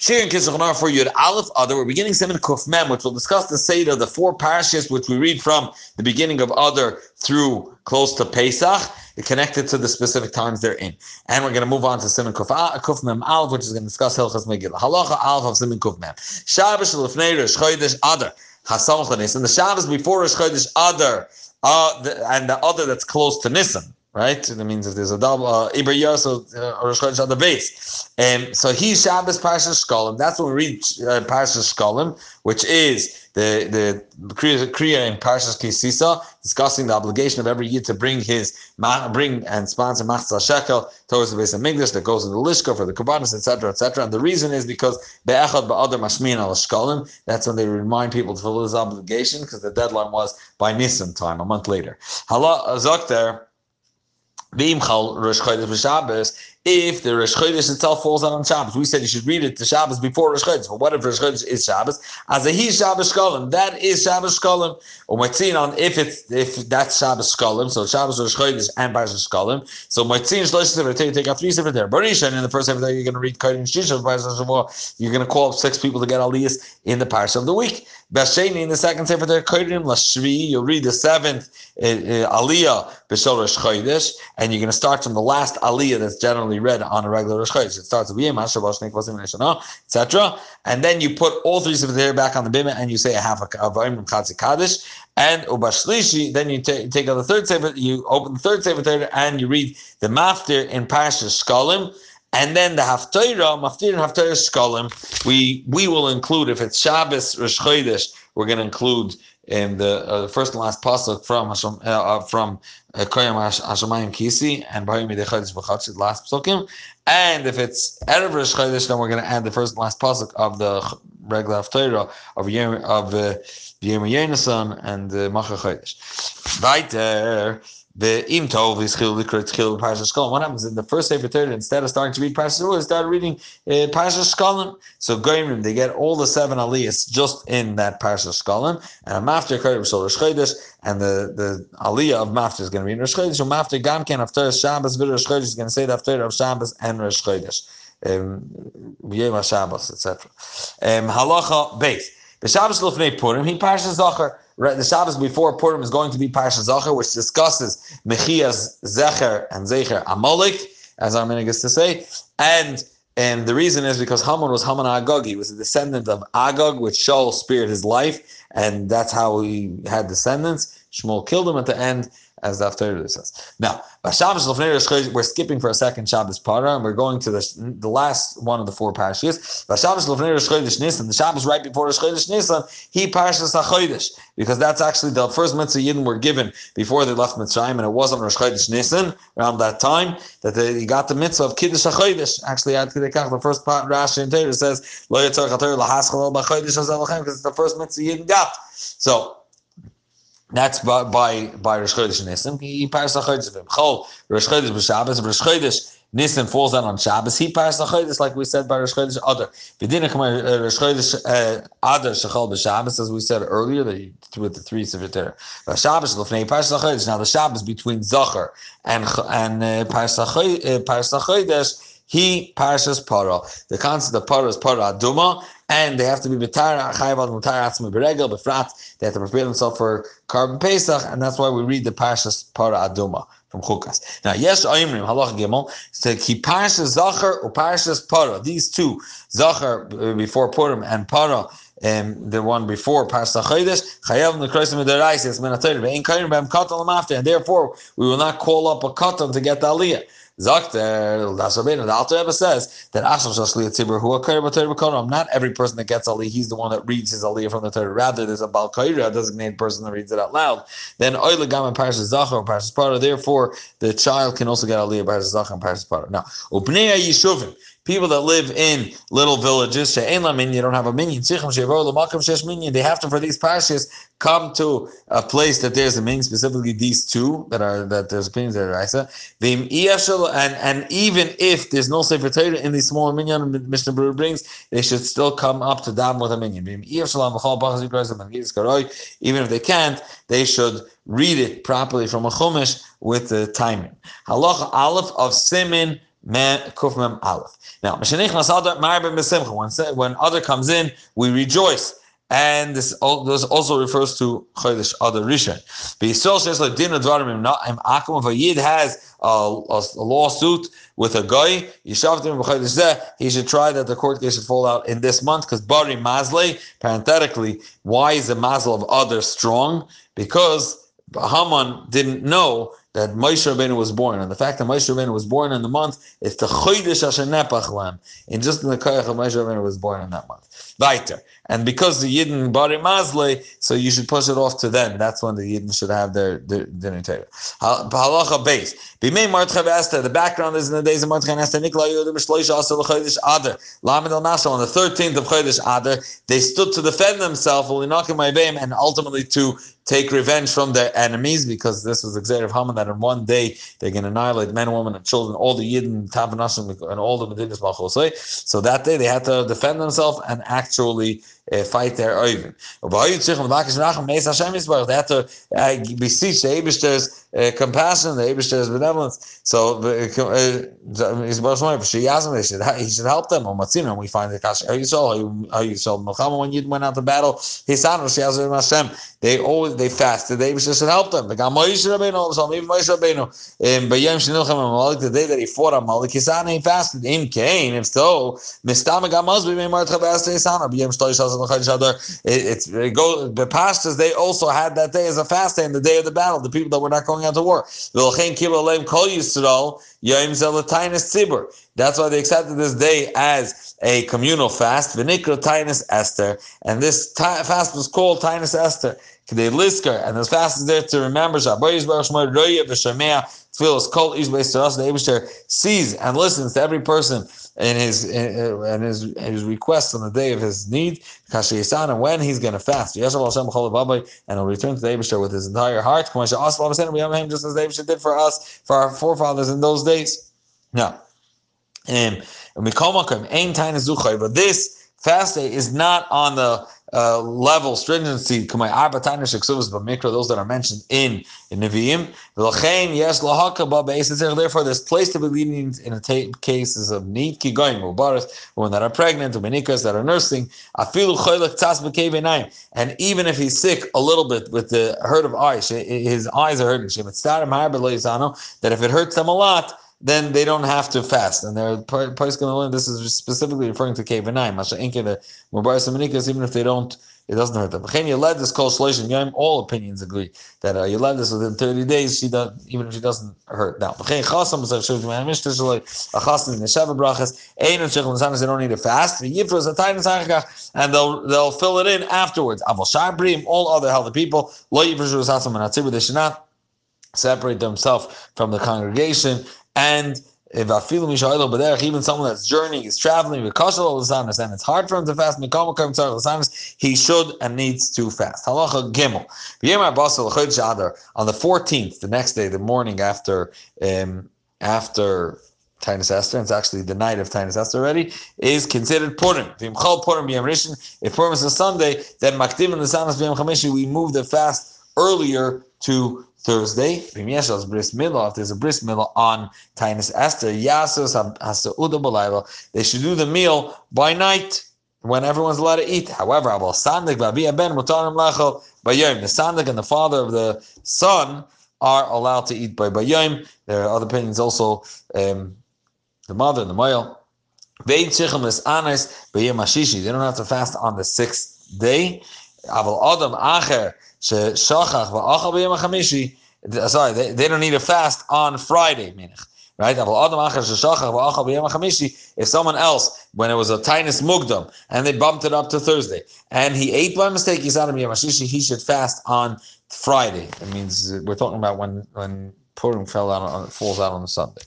Shir and Kisachnar for Yud Aleph Adar. We're beginning Seven Kuf Mem, which will discuss the Seder, the four parashas which we read from the beginning of Adar through close to Pesach, connected to the specific times they're in. And we're going to move on to Siman Kuf, Kuf Mem Aleph, which is going to discuss Hilchas Megillah. Halacha Aleph of Siman Kuf Mem. Shabbos Lefnei Rosh Chodesh Adar. Hasamach And the Shabbos before Rosh Chodesh Adar, uh, the, and the other that's close to Nisan right? That means if there's a double uh, Iber Yoso uh, Rosh on the base. Um, so he Shabbos Parashas Shkolim. That's when we read uh, Parashas Shkolim, which is the the Kriya in Parashas Kisisa, discussing the obligation of every year to bring his bring and sponsor Machzah Shekel towards the base of Migdash that goes in the Lishka for the Kabbanis, etc., etc. And the reason is because Be'echad Ba'adar Mashmin al Shkolim. That's when they remind people to fulfill this obligation because the deadline was by Nisan time, a month later. Hala Zok there. If the Rosh Chodesh itself falls out on Shabbos. We said you should read it to Shabbos before Rosh Chodesh. But what if Rosh Chodesh is Shabbos? As a he Shabbos Shkolim, that is Shabbos Shkolim. Or Maitzin on if it's if that's Shabbos Shkolim, so Shabbos Rosh Chodesh and Parashas Shkolim. So Maitzin Shlosh Sefer take take out three Sefer there. Barisha, and in the first Sefer there you're going to read Kodim Shisha Parashas Shavuot. You're going to call up six people to get Aliyas in the Parsha of the week. Basheni in the second Sefer there Kodim Lashvi. You'll read the seventh uh, uh, Aliyah B'Shol Rosh Chodesh, and you're going to start from the last Aliyah that's generally read on a regular Rosh Chodesh. It starts with Yom etc. And then you put all three the back on the bima and you say a half of Chatzi Kaddish. And Ubashlishi, then you take, take out the third sefer, you open the third sefer and you read the Maftir in Parashas Shkolim. And then the Haftarah, Maftir and Haftarah Shkolim, we we will include if it's Shabbos Rosh Chodesh, we're going to include in the, uh, first and last pasuk from Hashem, uh, uh from uh, Koyam Hashemayim Kisi and Bahim Yidei Chodesh last pasukim. And if it's Erev Rosh Chodesh, then we're going to add the first and last pasuk of the regular Haftarah of Yom of uh, Yom Yonasan and Macha Chodesh. Right there. The im tov is chil chil parashas shkolim. What happens in the first day Sefer Torah? Instead of starting to read parashas Torah, start reading uh, parashas shkolim. So goyim they get all the seven aliyahs just in that parashas shkolim. And mafter koyim shol Rosh Chodesh, and the the aliyah of mafter is going to be in Rosh Chodesh. So mafter gam ken after Shabbos v'Rosh Rosh Chodesh is going to say the after of Shabbos and Rosh Chodesh. Um, Shabbos, etc. Um, halacha base. The Shabbos lufnei Purim he parashas zacher the Shabbos before Purim is going to be Parsha Zachar, which discusses Mechias Zecher and Zecher Amalek, as our is to say, and and the reason is because Haman was Haman Agag. He was a descendant of Agag, which Shaul spared his life, and that's how he had descendants. Shmuel killed him at the end, as the Haftarah says. Now, we're skipping for a second Shabbos Para, and we're going to the, the last one of the four parashas. The Shabbos right before Rosh Nisan, he parashas HaChodesh, because that's actually the first mitzvah Yidden were given before they left Mitzrayim, and it was on Rosh Chodesh Nisan around that time that they got the mitzvah of Kiddush HaChodesh. Actually, the first part Rashi in Torah says, because it's the first mitzvah Yidden got. So, that's by by, by Rosh Chodesh Nisan. He parsed the Chodesh of him. Chol Rosh Chodesh b'Shabbos. Rosh Chodesh Nisan falls down on Shabbos. He parsed the Chodesh like we said by Rosh Chodesh Adar. V'dina come uh, Rosh Chodesh uh, Adar Shechol b'Shabbos as we said earlier that with the three Sefer Shabbos parsed the Chodesh. Now the Shabbos between Zachar and and uh, parsed the Chodesh. He parshas para. The concept of para is para aduma, and they have to be betara chayavad mutar atzmi beregel befrat. They have to prepare themselves for korban pesach, and that's why we read the parshas para aduma from Chukas. Now, yes, Aimrim, Halach Gimel, said Ki Parshas Zachar or Parshas Para. These two, Zachar uh, before Purim and Para, um, the one before Parshas Chodesh, Chayav Nekrosim Deraisa, Menatayr, Ve'in Kairim Bem and therefore we will not call up a Katan to get the Aliyah. Zakter, that's Rabbeinu. The Alter Rebbe says that Asham Shashli Tzibur, who are Not every person that gets Ali, he's the one that reads his Aliyah from the Torah. Rather, there's a Balkaira, a designated person that reads it out loud. Then Oile Gam and Parashas Zachar and Parashas Parah. Therefore, the child can also get Aliyah Parashas Zachar and Parashas Parah. Now, Upnei Yishuvim people that live in little villages, you don't have a minion. They have to, for these parashas, come to a place that there's a minion, specifically these two that are that there's opinions that are Isa. And and even if there's no Sefer Torah in these small minion Mishnah Berurah brings, they should still come up to dam with a minion. Even if they can't, they should read it properly from a chumash with the timing. Halacha Aleph of Siman Now, when other comes in, we rejoice and this, this also refers to Chodesh Adar Rishon. Says like Din Akum. If a Yid has a, a, a lawsuit with a guy, he should try that the court case should fall out in this month because Bari Mazle, parenthetically, why is the Mazel of Adar strong? Because Haman didn't know that Moshe Rabbeinu was born, and the fact that Moshe Rabbeinu was born in the month is the Chodesh Asher Nepach and just in the Koyach of Moshe Rabbeinu was born in that month. Weiter. And because the Yidden Bari Mazle, so you should push it off to them. That's when the Yidden should have their their dinner table. Halacha base. Bimei Martcha Esther. The background is in the days of Martcha and Esther. Nikla Yodim Shloisha Asa L'Chodesh Adar. Lamed El Nasa. On the 13th of Chodesh Adar, they stood to defend themselves, and ultimately to take revenge from their enemies, because this was the Xer of Haman, that in one day they can annihilate men, women, and children, all the Yidden, Tabanashim, and all the Medinas Malchosei. So that day they had to defend themselves and actually uh, fight their oivin. They had to uh, beseech the Abishter's uh, compassion, the Abishter's benevolence. So he should help them. And we find the Kash. How you saw how you saw Muhammad when you went out to battle. Hashem. They always they fasted. The Abishter should help them. The Rabbeinu even Rabbeinu. Yom the day that he fought Hisan he fasted. If so, Hisan. B'Yom Shloish it's it goes the pastors they also had that day as a fast day and the day of the battle, the people that were not going out to war. That's why they accepted this day as a communal fast, Vinikra Tainus Esther, and this fast was called Tainus Esther. And this fast is there to remember Tefillos Kol Ish Beis Taras, the Abishter sees and listens to every person in his and his his request on the day of his need, Kashiyasan, and when he's going to fast. Yes, and he'll return to the Abishter with his entire heart, just as the did for us, for our forefathers in those days. Now, um, but this fast day is not on the uh, level stringency those that are mentioned in in Nevi'im. Therefore, there's place to be leading in t- cases of need kigoyim women that are pregnant, umenikas that are nursing. And even if he's sick a little bit with the hurt of eyes, his eyes are hurting. That if it hurts them a lot then they don't have to fast. And they're probably going to learn this is specifically referring to 9. Masha Inke, the even if they don't, it doesn't hurt them. you led this called Shloshim Yom, all opinions agree that uh, you led this within 30 days, she does, even if she doesn't hurt. Now, Chasam is a Chasam in the Sheva Brachas, Ein and Shechel Nisanis, they don't need to fast. Is a time and they'll they'll fill it in afterwards. Aval Shabrim, all other healthy people, Lo Yifra Hasam and they should not separate themselves from the congregation and if I feel even someone that's journeying, is traveling, with and it's hard for him to fast, he should and needs to fast. Halacha Gimel. On the 14th, the next day, the morning after um, after Tainus Esther, it's actually the night of Tainus Esther already, is considered Purim. If Purim is a Sunday, then Makdim and the Sanas we move the fast earlier to Thursday. If there's a bris milah on Tainus Esther, they should do the meal by night when everyone's allowed to eat. However. The Sandik and the father of the son are allowed to eat by Bayom. There are other opinions also. Um, the mother and the male. They don't have to fast on the sixth day. Aval Adam Acher shachach va'achal b'yom hachamishi. Sorry, they, they don't need a fast on Friday, minich. Right? If someone else, when it was a tinus mugdam, and they bumped it up to Thursday, and he ate by mistake, he's out of he should fast on Friday. It means we're talking about when when Purim fell out on, falls out on Sunday.